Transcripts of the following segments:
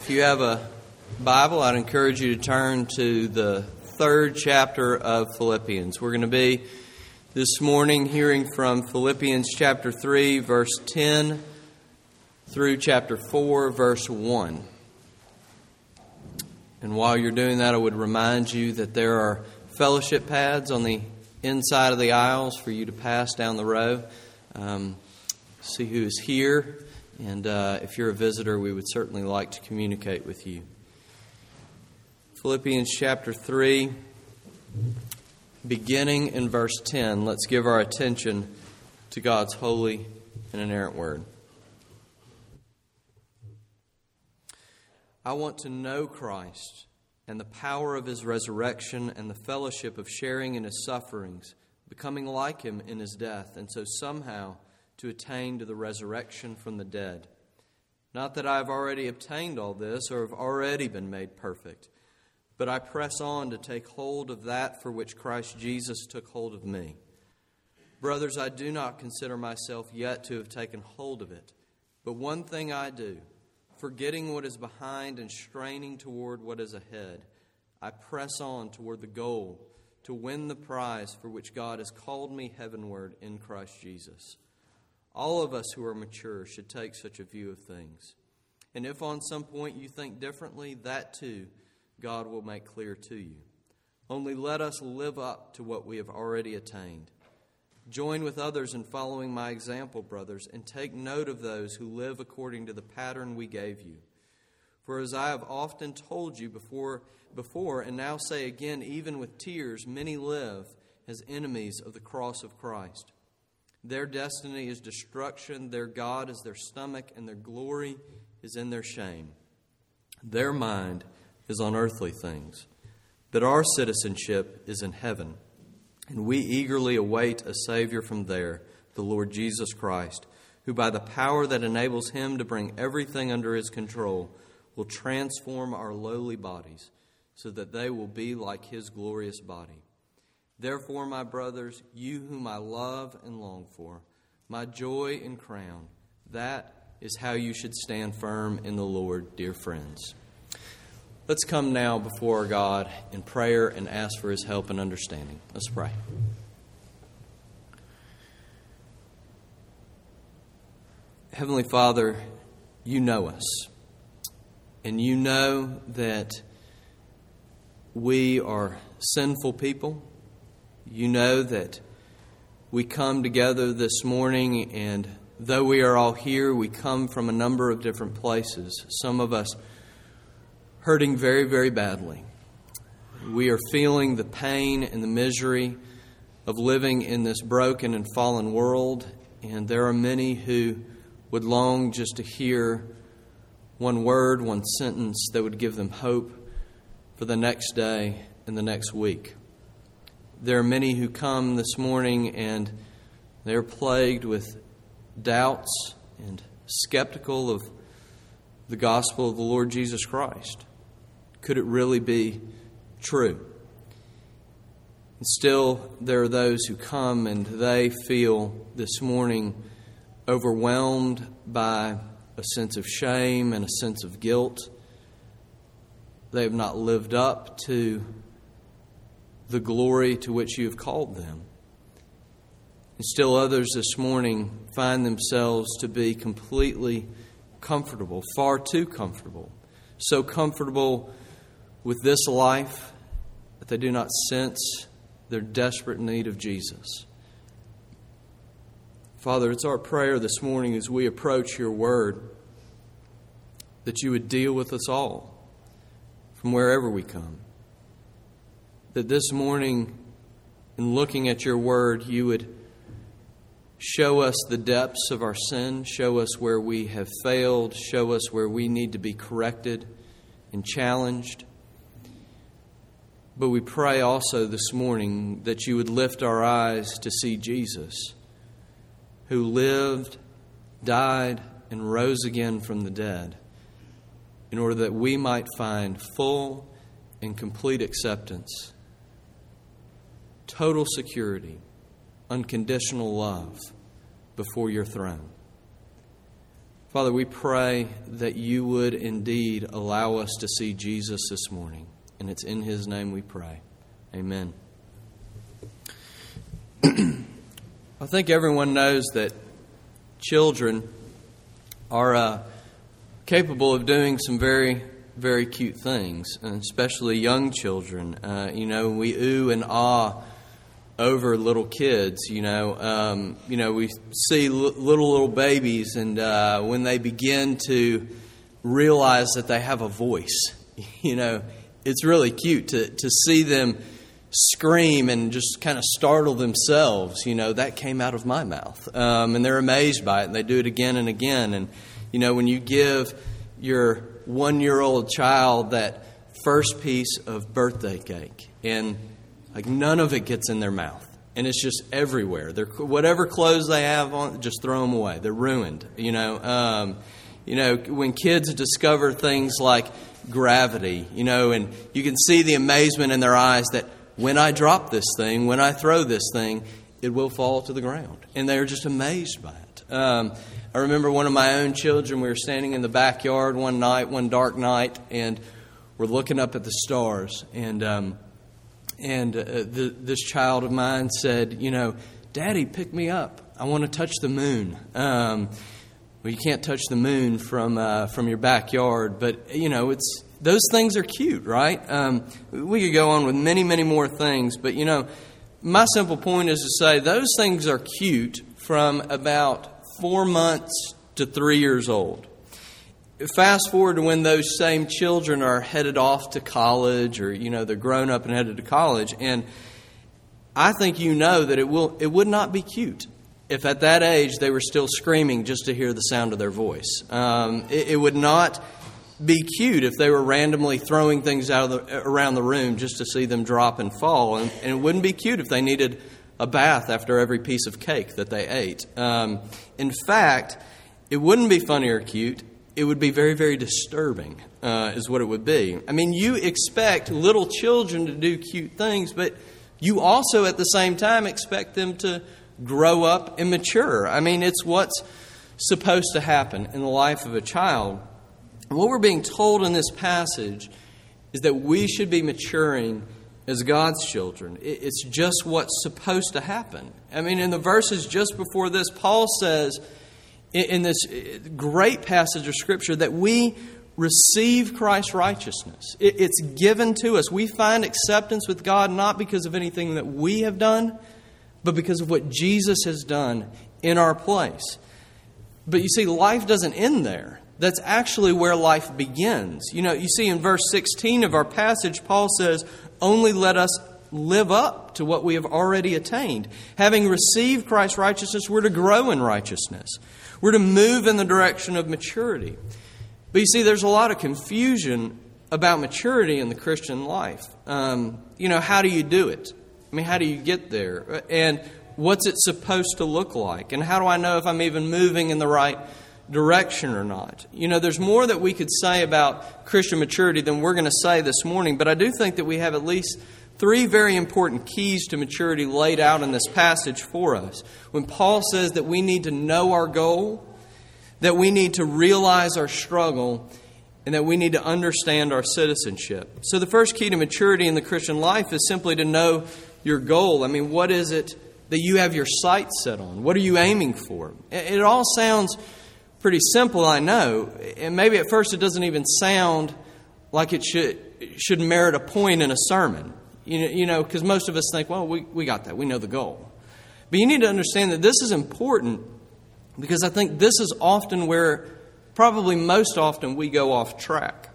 If you have a Bible, I'd encourage you to turn to the third chapter of Philippians. We're going to be this morning hearing from Philippians chapter 3, verse 10 through chapter 4, verse 1. And while you're doing that, I would remind you that there are fellowship pads on the inside of the aisles for you to pass down the row. Um, see who is here. And uh, if you're a visitor, we would certainly like to communicate with you. Philippians chapter 3, beginning in verse 10, let's give our attention to God's holy and inerrant word. I want to know Christ and the power of his resurrection and the fellowship of sharing in his sufferings, becoming like him in his death, and so somehow to attain to the resurrection from the dead. Not that I have already obtained all this or have already been made perfect, but I press on to take hold of that for which Christ Jesus took hold of me. Brothers, I do not consider myself yet to have taken hold of it, but one thing I do, forgetting what is behind and straining toward what is ahead, I press on toward the goal to win the prize for which God has called me heavenward in Christ Jesus. All of us who are mature should take such a view of things. And if on some point you think differently, that too God will make clear to you. Only let us live up to what we have already attained. Join with others in following my example, brothers, and take note of those who live according to the pattern we gave you. For as I have often told you before, before and now say again, even with tears, many live as enemies of the cross of Christ. Their destiny is destruction, their God is their stomach, and their glory is in their shame. Their mind is on earthly things, but our citizenship is in heaven, and we eagerly await a Savior from there, the Lord Jesus Christ, who by the power that enables him to bring everything under his control will transform our lowly bodies so that they will be like his glorious body Therefore, my brothers, you whom I love and long for, my joy and crown, that is how you should stand firm in the Lord, dear friends. Let's come now before God in prayer and ask for his help and understanding. Let's pray. Heavenly Father, you know us, and you know that we are sinful people you know that we come together this morning, and though we are all here, we come from a number of different places. Some of us hurting very, very badly. We are feeling the pain and the misery of living in this broken and fallen world, and there are many who would long just to hear one word, one sentence that would give them hope for the next day and the next week there are many who come this morning and they're plagued with doubts and skeptical of the gospel of the Lord Jesus Christ. Could it really be true? And still, there are those who come and they feel this morning overwhelmed by a sense of shame and a sense of guilt. They have not lived up to the glory to which you have called them. And still others this morning find themselves to be completely comfortable, far too comfortable, so comfortable with this life that they do not sense their desperate need of Jesus. Father, it's our prayer this morning as we approach your word that you would deal with us all from wherever we come that this morning, in looking at your word, you would show us the depths of our sin, show us where we have failed, show us where we need to be corrected and challenged. But we pray also this morning that you would lift our eyes to see Jesus, who lived, died, and rose again from the dead, in order that we might find full and complete acceptance total security, unconditional love before your throne. Father, we pray that you would indeed allow us to see Jesus this morning. And it's in his name we pray. Amen. I think everyone knows that children are uh, capable of doing some very, very cute things, especially young children. Uh, you know, we ooh and ah over little kids. You know, um, you know, we see l- little little babies, and uh, when they begin to realize that they have a voice, you know, it's really cute to to see them scream and just kind of startle themselves. You know, that came out of my mouth, um, and they're amazed by it, and they do it again and again. And you know, when you give your one year old child that first piece of birthday cake and like none of it gets in their mouth, and it's just everywhere. They're, whatever clothes they have on, just throw them away. They're ruined. You know, um, you know when kids discover things like gravity, you know, and you can see the amazement in their eyes that when I drop this thing, when I throw this thing, it will fall to the ground, and they're just amazed by it. Um, I remember one of my own children. We were standing in the backyard one night, one dark night, and we're looking up at the stars, and um, and uh, the, this child of mine said, You know, Daddy, pick me up. I want to touch the moon. Um, well, you can't touch the moon from, uh, from your backyard, but, you know, it's, those things are cute, right? Um, we could go on with many, many more things, but, you know, my simple point is to say those things are cute from about four months to three years old fast forward to when those same children are headed off to college or you know they're grown up and headed to college and i think you know that it will it would not be cute if at that age they were still screaming just to hear the sound of their voice. Um, it, it, would not be cute if they were randomly throwing things out of the, around the room just to see them drop and fall and, and, it wouldn't be cute if they needed a bath after every piece of cake that they ate. Um, in fact it wouldn't be funny or cute it would be very, very disturbing, uh, is what it would be. I mean, you expect little children to do cute things, but you also at the same time expect them to grow up and mature. I mean, it's what's supposed to happen in the life of a child. And what we're being told in this passage is that we should be maturing as God's children. It's just what's supposed to happen. I mean, in the verses just before this, Paul says, in this great passage of Scripture that we receive Christ's righteousness. It's given to us. We find acceptance with God not because of anything that we have done, but because of what Jesus has done in our place. But you see, life doesn't end there. That's actually where life begins. You know, you see in verse 16 of our passage, Paul says, Only let us live up to what we have already attained. Having received Christ's righteousness, we're to grow in righteousness. We're to move in the direction of maturity. But you see, there's a lot of confusion about maturity in the Christian life. Um, you know, how do you do it? I mean, how do you get there? And what's it supposed to look like? And how do I know if I'm even moving in the right direction or not? You know, there's more that we could say about Christian maturity than we're going to say this morning, but I do think that we have at least three very important keys to maturity laid out in this passage for us. When Paul says that we need to know our goal, that we need to realize our struggle, and that we need to understand our citizenship. So, the first key to maturity in the Christian life is simply to know your goal. I mean, what is it that you have your sights set on? What are you aiming for? It all sounds pretty simple, I know. And maybe at first it doesn't even sound like it should, should merit a point in a sermon. You know, because most of us think, well, we, we got that. We know the goal. But you need to understand that this is important because I think this is often where, probably most often, we go off track.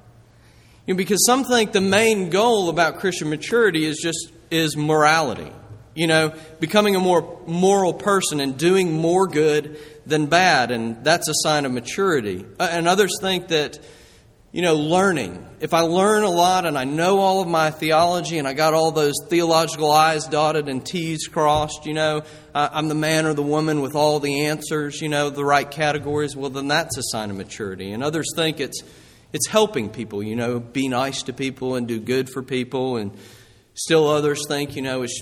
You know, because some think the main goal about Christian maturity is just is morality. You know, becoming a more moral person and doing more good than bad, and that's a sign of maturity. And others think that you know, learning. If I learn a lot and I know all of my theology and I got all those theological I's dotted and T's crossed, you know, I'm the man or the woman with all the answers, you know, the right categories, well, then that's a sign of maturity. And others think it's, it's helping people, you know, be nice to people and do good for people. And still others think, you know, it's,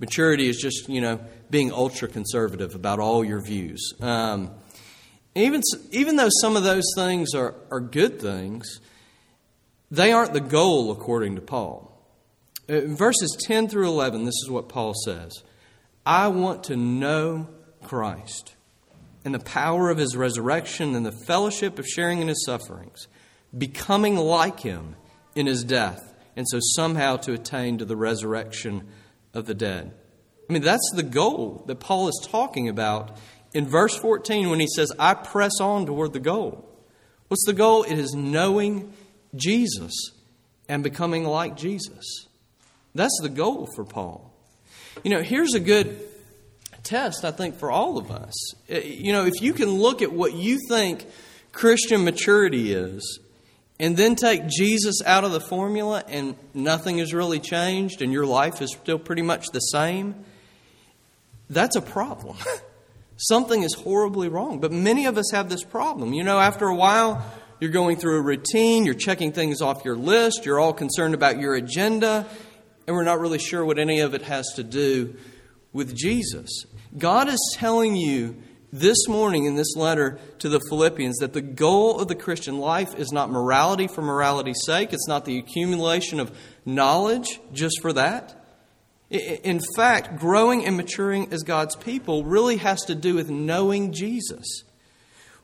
maturity is just, you know, being ultra conservative about all your views. Um, Even, even though some of those things are, are good things, they aren't the goal according to Paul. Uh, in verses 10 through 11, this is what Paul says I want to know Christ and the power of his resurrection and the fellowship of sharing in his sufferings, becoming like him in his death, and so somehow to attain to the resurrection of the dead. I mean, that's the goal that Paul is talking about in verse 14 when he says, I press on toward the goal. What's the goal? It is knowing Jesus and becoming like Jesus. That's the goal for Paul. You know, here's a good test, I think, for all of us. Uh, you know, if you can look at what you think Christian maturity is, and then take Jesus out of the formula and nothing has really changed and your life is still pretty much the same, that's a problem. Something is horribly wrong. But many of us have this problem. You know, after a while, you're going through a routine, you're checking things off your list, you're all concerned about your agenda, and we're not really sure what any of it has to do with Jesus. God is telling you this morning in this letter to the Philippians that the goal of the Christian life is not morality for morality's sake, it's not the accumulation of knowledge just for that. In fact, growing and maturing as God's people really has to do with knowing Jesus.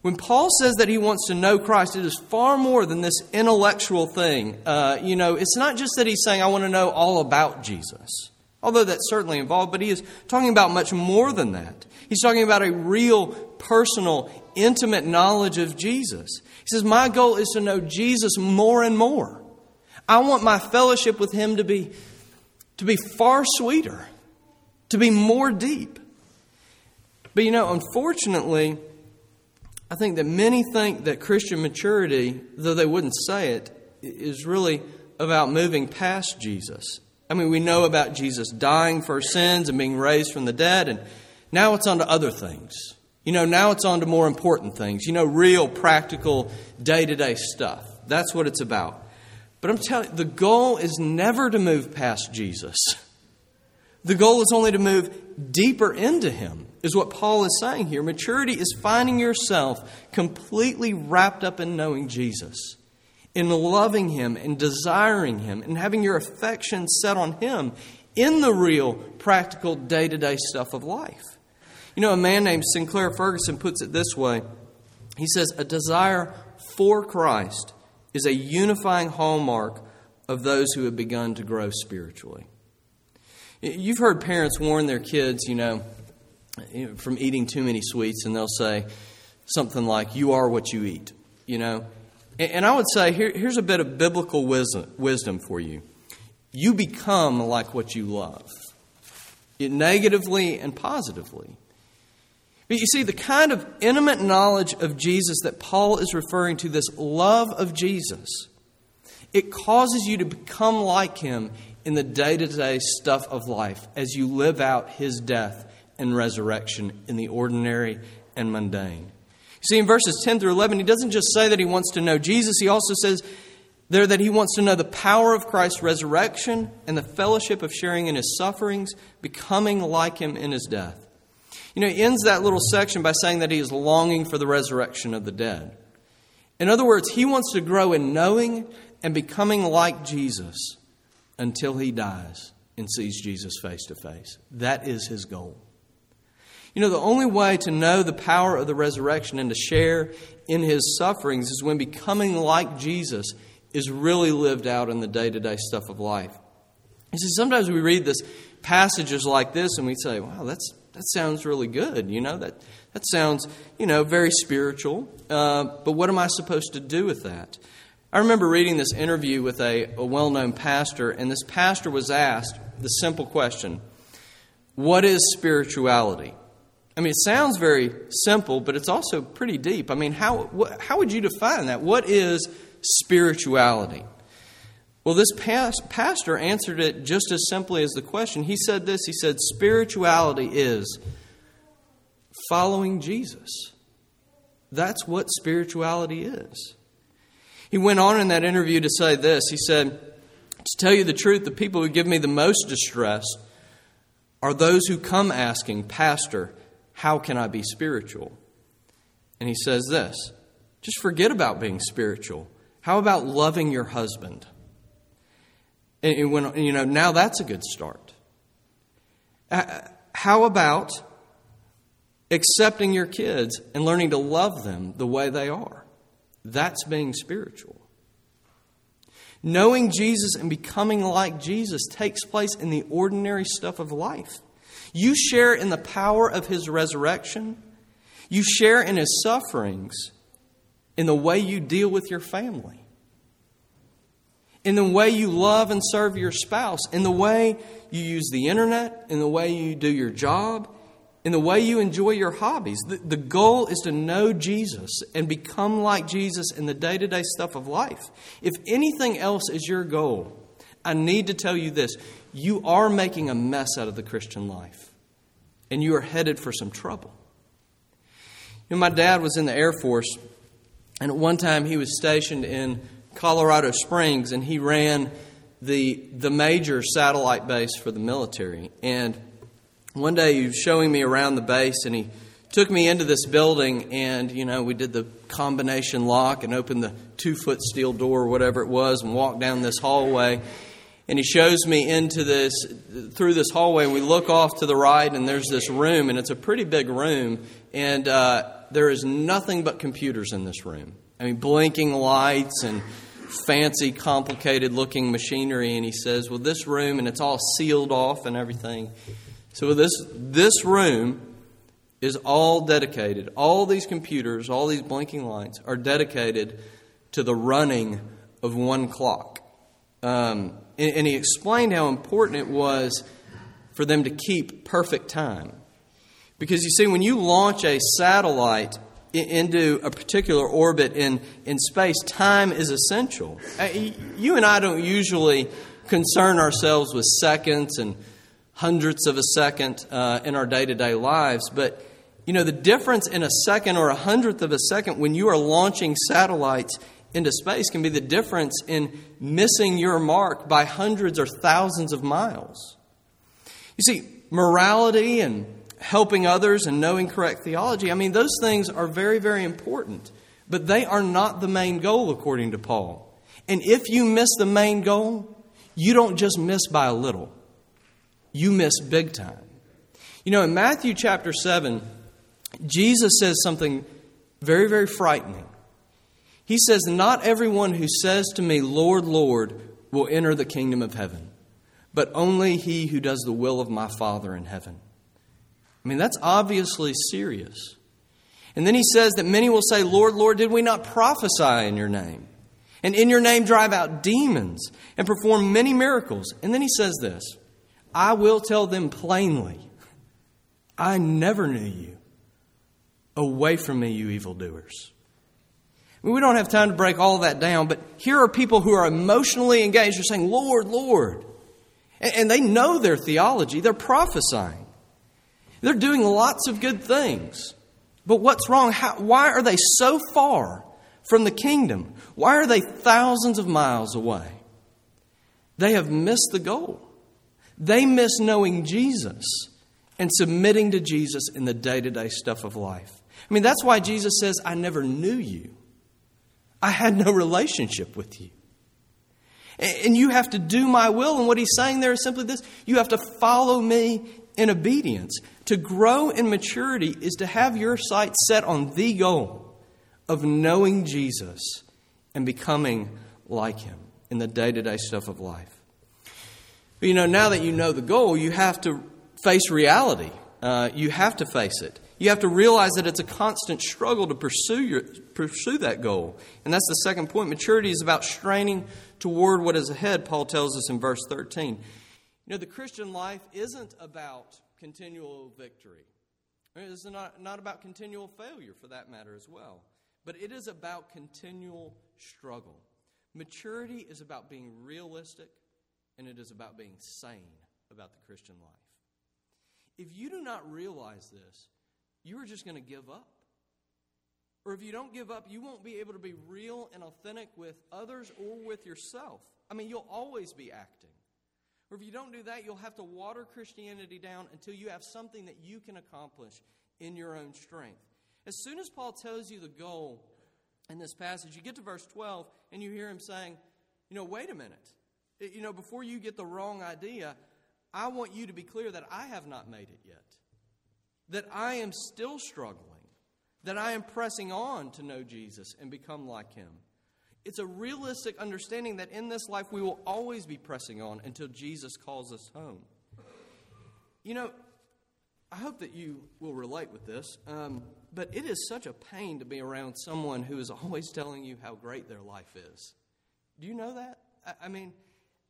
When Paul says that he wants to know Christ, it is far more than this intellectual thing. Uh, you know, it's not just that he's saying, I want to know all about Jesus, although that's certainly involved, but he is talking about much more than that. He's talking about a real, personal, intimate knowledge of Jesus. He says, My goal is to know Jesus more and more. I want my fellowship with him to be to be far sweeter, to be more deep. But you know, unfortunately, I think that many think that Christian maturity, though they wouldn't say it, is really about moving past Jesus. I mean, we know about Jesus dying for sins and being raised from the dead, and now it's on to other things. You know, now it's on to more important things. You know, real, practical, day to day stuff. That's what it's about. But I'm telling you, the goal is never to move past Jesus. The goal is only to move deeper into Him, is what Paul is saying here. Maturity is finding yourself completely wrapped up in knowing Jesus, in loving Him and desiring Him, and having your affection set on Him in the real, practical, day to day stuff of life. You know, a man named Sinclair Ferguson puts it this way He says, A desire for Christ is a unifying hallmark of those who have begun to grow spiritually. You've heard parents warn their kids, you know, from eating too many sweets, and they'll say something like, You are what you eat, you know. And I would say, here, here's a bit of biblical wisdom, wisdom for you. You become like what you love, it negatively and positively. But you see, the kind of intimate knowledge of Jesus that Paul is referring to, this love of Jesus, it causes you to become like him in the day to day stuff of life as you live out his death and resurrection in the ordinary and mundane. You see, in verses 10 through 11, he doesn't just say that he wants to know Jesus, he also says there that he wants to know the power of Christ's resurrection and the fellowship of sharing in his sufferings, becoming like him in his death. You know, he ends that little section by saying that he is longing for the resurrection of the dead. In other words, he wants to grow in knowing and becoming like Jesus until he dies and sees Jesus face to face. That is his goal. You know, the only way to know the power of the resurrection and to share in his sufferings is when becoming like Jesus is really lived out in the day to day stuff of life. You see, sometimes we read this passages like this and we say, wow, that's, that sounds really good. You know, that, that sounds, you know, very spiritual. Uh, but what am I supposed to do with that? I remember reading this interview with a, a well known pastor, and this pastor was asked the simple question What is spirituality? I mean, it sounds very simple, but it's also pretty deep. I mean, how, what, how would you define that? What is spirituality? Well, this pastor answered it just as simply as the question. He said this He said, Spirituality is following Jesus. That's what spirituality is. He went on in that interview to say this He said, To tell you the truth, the people who give me the most distress are those who come asking, Pastor, how can I be spiritual? And he says this just forget about being spiritual. How about loving your husband? And when, you know, now that's a good start. Uh, how about accepting your kids and learning to love them the way they are? That's being spiritual. Knowing Jesus and becoming like Jesus takes place in the ordinary stuff of life. You share in the power of his resurrection. You share in his sufferings in the way you deal with your family, in the way you love and serve your spouse, in the way you use the internet, in the way you do your job, in the way you enjoy your hobbies. The, the goal is to know Jesus and become like Jesus in the day to day stuff of life. If anything else is your goal, I need to tell you this you are making a mess out of the Christian life, and you are headed for some trouble. You know, my dad was in the Air Force, and at one time he was stationed in Colorado Springs, and he ran the, the major satellite base for the military. And one day he was showing me around the base and he took me into this building and you know we did the combination lock and opened the two foot steel door or whatever it was and walked down this hallway and he shows me into this through this hallway and we look off to the right and there's this room and it's a pretty big room and uh, there is nothing but computers in this room i mean blinking lights and fancy complicated looking machinery and he says well this room and it's all sealed off and everything so this, this room is all dedicated. All these computers, all these blinking lights are dedicated to the running of one clock. Um, and, and he explained how important it was for them to keep perfect time. Because you see, when you launch a satellite into a particular orbit in, in space, time is essential. Uh, you and I don't usually concern ourselves with seconds and hundredths of a second uh, in our day to day lives. But, you know, the difference in a second or a hundredth of a second when you are launching satellites into space can be the difference in missing your mark by hundreds or thousands of miles. You see, morality and helping others and knowing correct theology, I mean, those things are very, very important, but they are not the main goal, according to Paul. And if you miss the main goal, you don't just miss by a little you miss big time. You know, in Matthew chapter 7, Jesus says something very, very frightening. He says, Not everyone who says to me, Lord, Lord, will enter the kingdom of heaven, but only he who does the will of my Father in heaven. I mean, that's obviously serious. And then he says that many will say, Lord, Lord, did we not prophesy in your name? And in your name drive out demons and perform many miracles. And then he says this I will tell them plainly, I never knew you. Away from me, you evildoers. I mean, we don't have time to break all that down, but here are people who are emotionally engaged. They're saying, Lord, Lord. And they know their theology, they're prophesying. They're doing lots of good things. But what's wrong? How, why are they so far from the kingdom? Why are they thousands of miles away? They have missed the goal. They miss knowing Jesus and submitting to Jesus in the day to day stuff of life. I mean, that's why Jesus says, I never knew you. I had no relationship with you. And you have to do my will. And what he's saying there is simply this you have to follow me in obedience. To grow in maturity is to have your sight set on the goal of knowing Jesus and becoming like him in the day to day stuff of life. But you know, now that you know the goal, you have to face reality. Uh, you have to face it. You have to realize that it's a constant struggle to pursue, your, pursue that goal. And that's the second point. Maturity is about straining toward what is ahead, Paul tells us in verse 13. You know, the Christian life isn't about continual victory, it's not, not about continual failure for that matter as well, but it is about continual struggle. Maturity is about being realistic and it is about being sane about the Christian life. If you do not realize this, you are just going to give up. Or if you don't give up, you won't be able to be real and authentic with others or with yourself. I mean, you'll always be acting. Or if you don't do that, you'll have to water Christianity down until you have something that you can accomplish in your own strength. As soon as Paul tells you the goal in this passage, you get to verse 12 and you hear him saying, You know, wait a minute. You know, before you get the wrong idea, I want you to be clear that I have not made it yet, that I am still struggling, that I am pressing on to know Jesus and become like him. It's a realistic understanding that in this life we will always be pressing on until Jesus calls us home. You know, I hope that you will relate with this, um, but it is such a pain to be around someone who is always telling you how great their life is. Do you know that? I, I mean,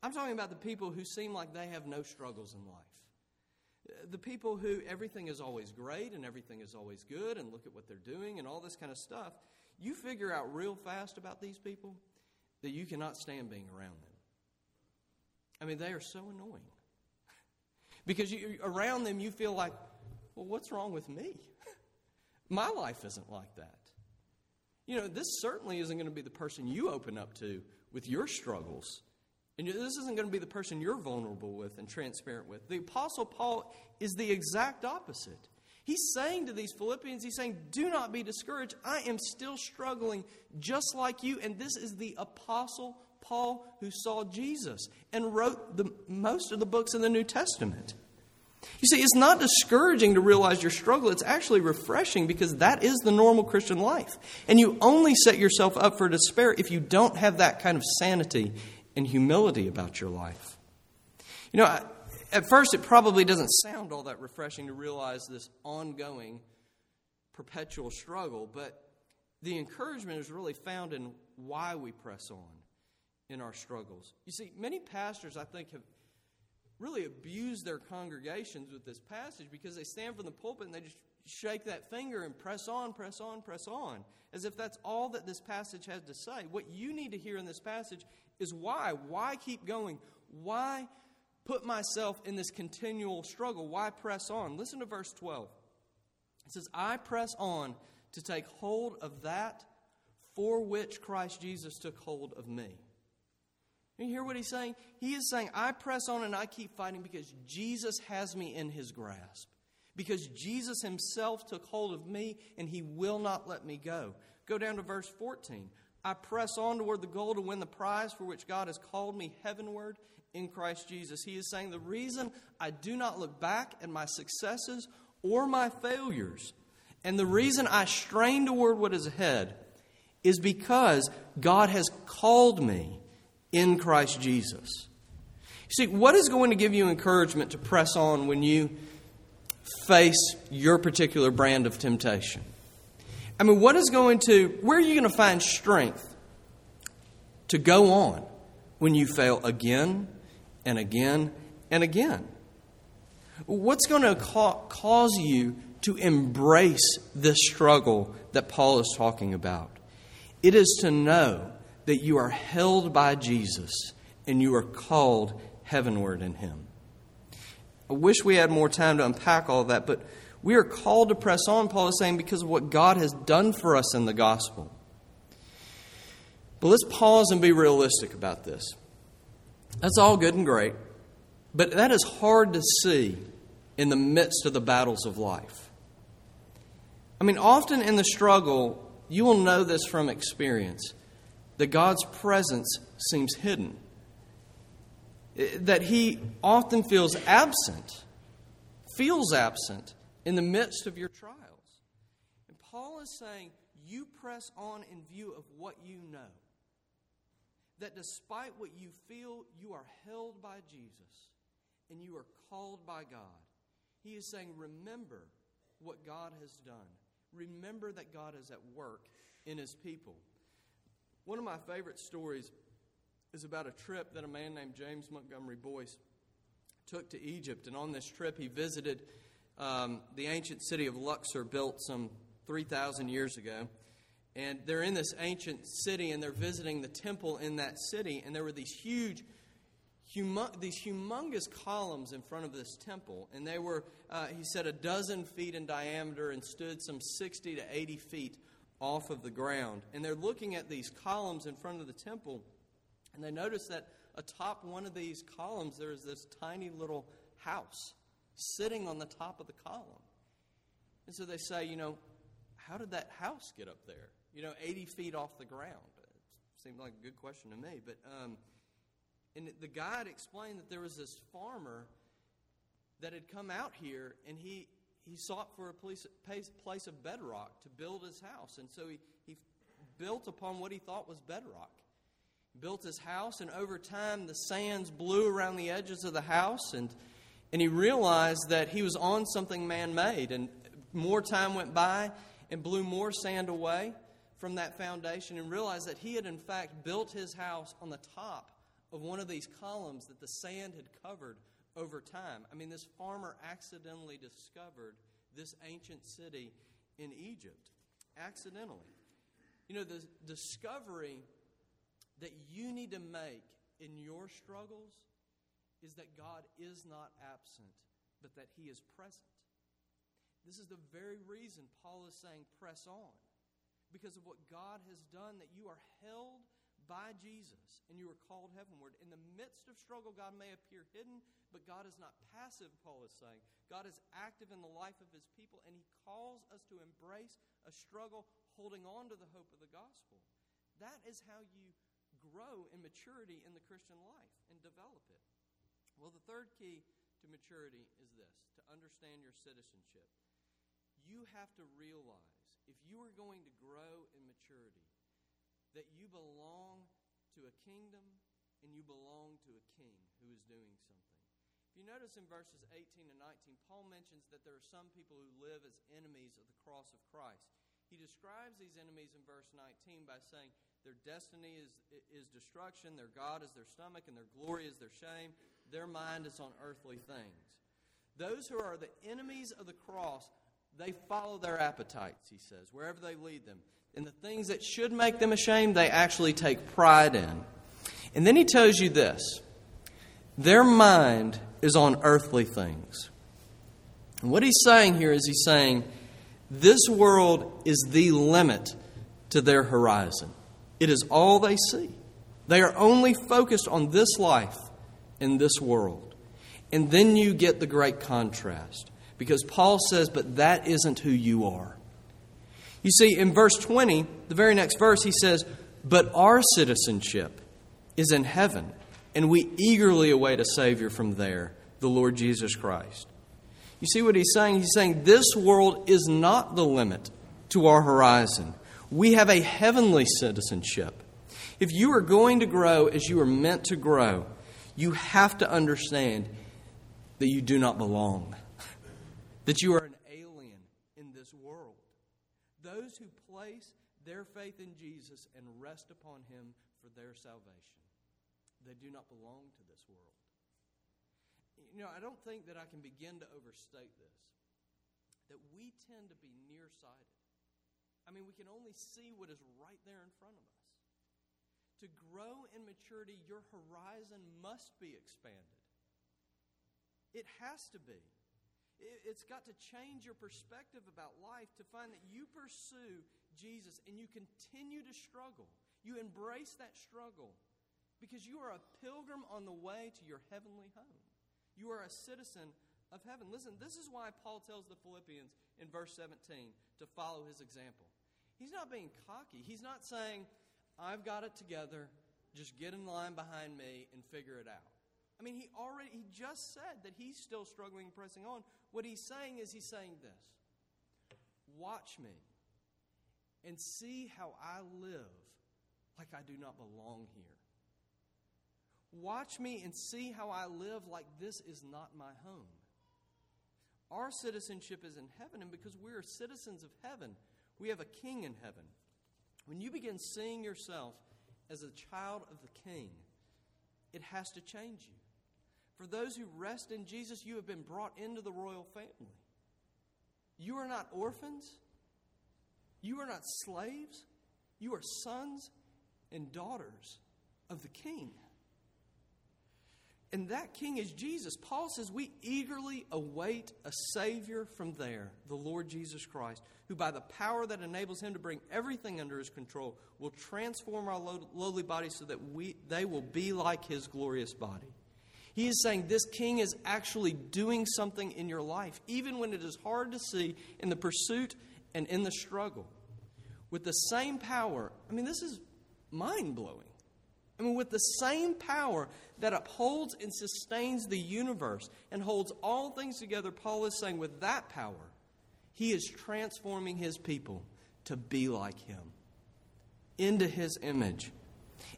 I'm talking about the people who seem like they have no struggles in life. The people who everything is always great and everything is always good and look at what they're doing and all this kind of stuff. You figure out real fast about these people that you cannot stand being around them. I mean, they are so annoying. because you, around them, you feel like, well, what's wrong with me? My life isn't like that. You know, this certainly isn't going to be the person you open up to with your struggles. And this isn't going to be the person you're vulnerable with and transparent with. The Apostle Paul is the exact opposite. He's saying to these Philippians, he's saying, Do not be discouraged. I am still struggling just like you. And this is the Apostle Paul who saw Jesus and wrote the, most of the books in the New Testament. You see, it's not discouraging to realize your struggle. It's actually refreshing because that is the normal Christian life. And you only set yourself up for despair if you don't have that kind of sanity and humility about your life. You know, at first, it probably doesn't sound all that refreshing to realize this ongoing, perpetual struggle, but the encouragement is really found in why we press on in our struggles. You see, many pastors, I think, have really abused their congregations with this passage because they stand from the pulpit and they just shake that finger and press on, press on, press on, as if that's all that this passage has to say. What you need to hear in this passage is why. Why keep going? Why put myself in this continual struggle? Why press on? Listen to verse 12. It says, I press on to take hold of that for which Christ Jesus took hold of me. You hear what he's saying? He is saying, I press on and I keep fighting because Jesus has me in his grasp. Because Jesus himself took hold of me and he will not let me go. Go down to verse 14. I press on toward the goal to win the prize for which God has called me heavenward in Christ Jesus. He is saying, The reason I do not look back at my successes or my failures, and the reason I strain toward what is ahead, is because God has called me in Christ Jesus. You see, what is going to give you encouragement to press on when you face your particular brand of temptation? I mean, what is going to, where are you going to find strength to go on when you fail again and again and again? What's going to ca- cause you to embrace this struggle that Paul is talking about? It is to know that you are held by Jesus and you are called heavenward in Him. I wish we had more time to unpack all that, but we are called to press on, Paul is saying, because of what God has done for us in the gospel. But let's pause and be realistic about this. That's all good and great, but that is hard to see in the midst of the battles of life. I mean, often in the struggle, you will know this from experience that God's presence seems hidden, that He often feels absent, feels absent in the midst of your trials. And Paul is saying, You press on in view of what you know. That despite what you feel, you are held by Jesus and you are called by God. He is saying, Remember what God has done. Remember that God is at work in His people. One of my favorite stories is about a trip that a man named James Montgomery Boice took to Egypt. And on this trip, he visited um, the ancient city of Luxor, built some 3,000 years ago. And they're in this ancient city and they're visiting the temple in that city. And there were these huge, these humongous columns in front of this temple. And they were, uh, he said, a dozen feet in diameter and stood some 60 to 80 feet off of the ground. And they're looking at these columns in front of the temple, and they notice that atop one of these columns there is this tiny little house sitting on the top of the column. And so they say, you know, how did that house get up there? You know, 80 feet off the ground. It seemed like a good question to me. But um, and the guide explained that there was this farmer that had come out here and he, he sought for a place, place of bedrock to build his house. And so he, he built upon what he thought was bedrock. Built his house, and over time, the sands blew around the edges of the house, and, and he realized that he was on something man made. And more time went by and blew more sand away from that foundation, and realized that he had, in fact, built his house on the top of one of these columns that the sand had covered over time. I mean, this farmer accidentally discovered this ancient city in Egypt. Accidentally. You know, the discovery that you need to make in your struggles is that God is not absent, but that He is present. This is the very reason Paul is saying, press on. Because of what God has done, that you are held by Jesus and you are called heavenward. In the midst of struggle, God may appear hidden, but God is not passive, Paul is saying. God is active in the life of his people, and he calls us to embrace a struggle holding on to the hope of the gospel. That is how you grow in maturity in the Christian life and develop it. Well, the third key to maturity is this to understand your citizenship. You have to realize if you are going to grow in maturity, that you belong to a kingdom and you belong to a king who is doing something. If you notice in verses 18 and 19, Paul mentions that there are some people who live as enemies of the cross of Christ. He describes these enemies in verse 19 by saying their destiny is, is destruction, their God is their stomach, and their glory is their shame. Their mind is on earthly things. Those who are the enemies of the cross, they follow their appetites, he says, wherever they lead them and the things that should make them ashamed, they actually take pride in. And then he tells you this their mind is on earthly things. And what he's saying here is he's saying this world is the limit to their horizon, it is all they see. They are only focused on this life in this world. And then you get the great contrast because Paul says, But that isn't who you are. You see, in verse 20, the very next verse, he says, But our citizenship is in heaven, and we eagerly await a Savior from there, the Lord Jesus Christ. You see what he's saying? He's saying this world is not the limit to our horizon. We have a heavenly citizenship. If you are going to grow as you are meant to grow, you have to understand that you do not belong, that you are an alien in this world. those who place their faith in Jesus and rest upon him for their salvation. They do not belong to this world. You know, I don't think that I can begin to overstate this. That we tend to be nearsighted. I mean, we can only see what is right there in front of us. To grow in maturity, your horizon must be expanded. It has to be. It's got to change your perspective about life to find that you pursue Jesus and you continue to struggle. You embrace that struggle because you are a pilgrim on the way to your heavenly home. You are a citizen of heaven. Listen, this is why Paul tells the Philippians in verse 17 to follow his example. He's not being cocky. He's not saying, I've got it together, just get in line behind me and figure it out. I mean, he already, he just said that he's still struggling, pressing on. What he's saying is, he's saying this Watch me and see how I live like I do not belong here. Watch me and see how I live like this is not my home. Our citizenship is in heaven, and because we're citizens of heaven, we have a king in heaven. When you begin seeing yourself as a child of the king, it has to change you. For those who rest in Jesus, you have been brought into the royal family. You are not orphans. You are not slaves. You are sons and daughters of the King. And that King is Jesus. Paul says we eagerly await a Savior from there, the Lord Jesus Christ, who by the power that enables him to bring everything under his control will transform our lowly bodies so that we, they will be like his glorious body. He is saying this king is actually doing something in your life, even when it is hard to see in the pursuit and in the struggle with the same power. I mean, this is mind blowing. I mean, with the same power that upholds and sustains the universe and holds all things together, Paul is saying, with that power, he is transforming his people to be like him, into his image.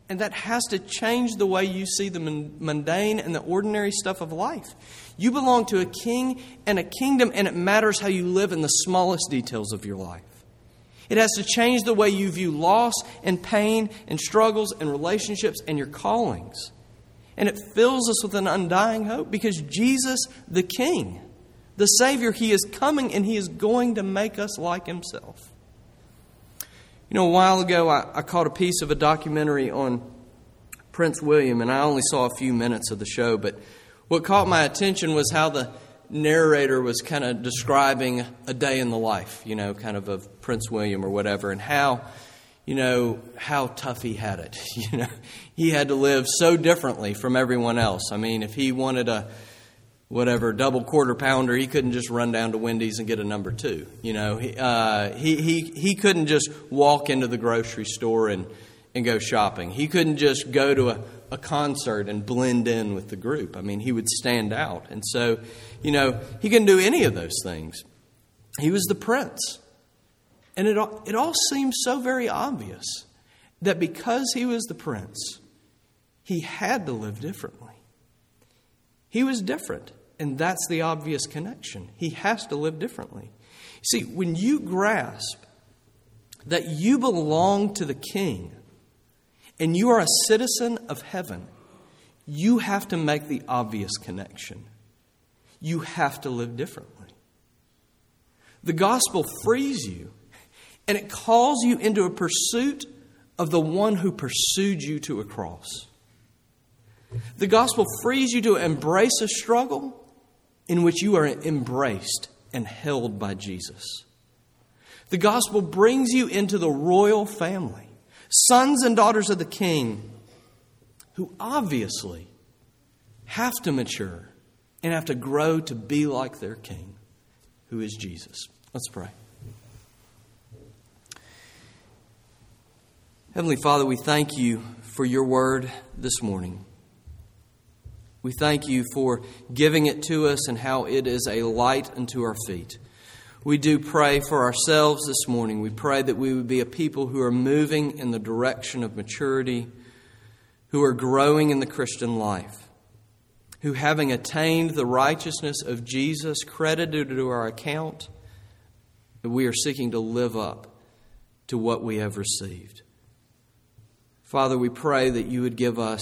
And that has to change the way you see the mundane and the ordinary stuff of life. You belong to a king and a kingdom, and it matters how you live in the smallest details of your life. It has to change the way you view loss and pain and struggles and relationships and your callings. And it fills us with an undying hope because Jesus, the King, the Savior, He is coming and He is going to make us like Himself. You know, a while ago, I, I caught a piece of a documentary on Prince William, and I only saw a few minutes of the show, but what caught my attention was how the narrator was kind of describing a day in the life, you know, kind of of Prince William or whatever, and how, you know, how tough he had it. You know, he had to live so differently from everyone else. I mean, if he wanted a whatever double quarter pounder, he couldn't just run down to Wendy's and get a number two. You know, he, uh, he, he, he couldn't just walk into the grocery store and, and go shopping. He couldn't just go to a, a concert and blend in with the group. I mean, he would stand out. And so, you know, he couldn't do any of those things. He was the prince. And it all, it all seems so very obvious that because he was the prince, he had to live differently. He was different. And that's the obvious connection. He has to live differently. See, when you grasp that you belong to the king and you are a citizen of heaven, you have to make the obvious connection. You have to live differently. The gospel frees you and it calls you into a pursuit of the one who pursued you to a cross. The gospel frees you to embrace a struggle in which you are embraced and held by Jesus. The gospel brings you into the royal family, sons and daughters of the king, who obviously have to mature and have to grow to be like their king, who is Jesus. Let's pray. Heavenly Father, we thank you for your word this morning. We thank you for giving it to us and how it is a light unto our feet. We do pray for ourselves this morning. We pray that we would be a people who are moving in the direction of maturity, who are growing in the Christian life, who, having attained the righteousness of Jesus credited to our account, that we are seeking to live up to what we have received. Father, we pray that you would give us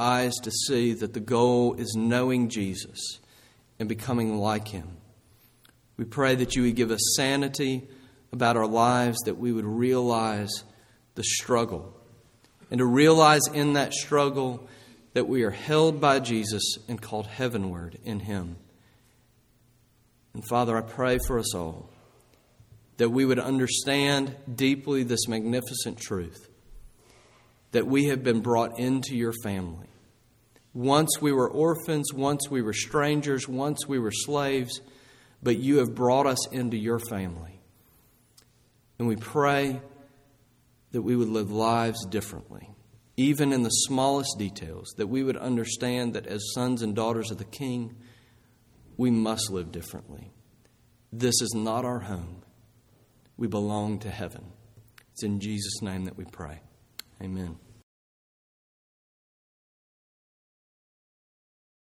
eyes to see that the goal is knowing Jesus and becoming like him. We pray that you would give us sanity about our lives, that we would realize the struggle, and to realize in that struggle that we are held by Jesus and called heavenward in him. And Father, I pray for us all that we would understand deeply this magnificent truth that we have been brought into your family. Once we were orphans, once we were strangers, once we were slaves, but you have brought us into your family. And we pray that we would live lives differently, even in the smallest details, that we would understand that as sons and daughters of the King, we must live differently. This is not our home. We belong to heaven. It's in Jesus' name that we pray. Amen.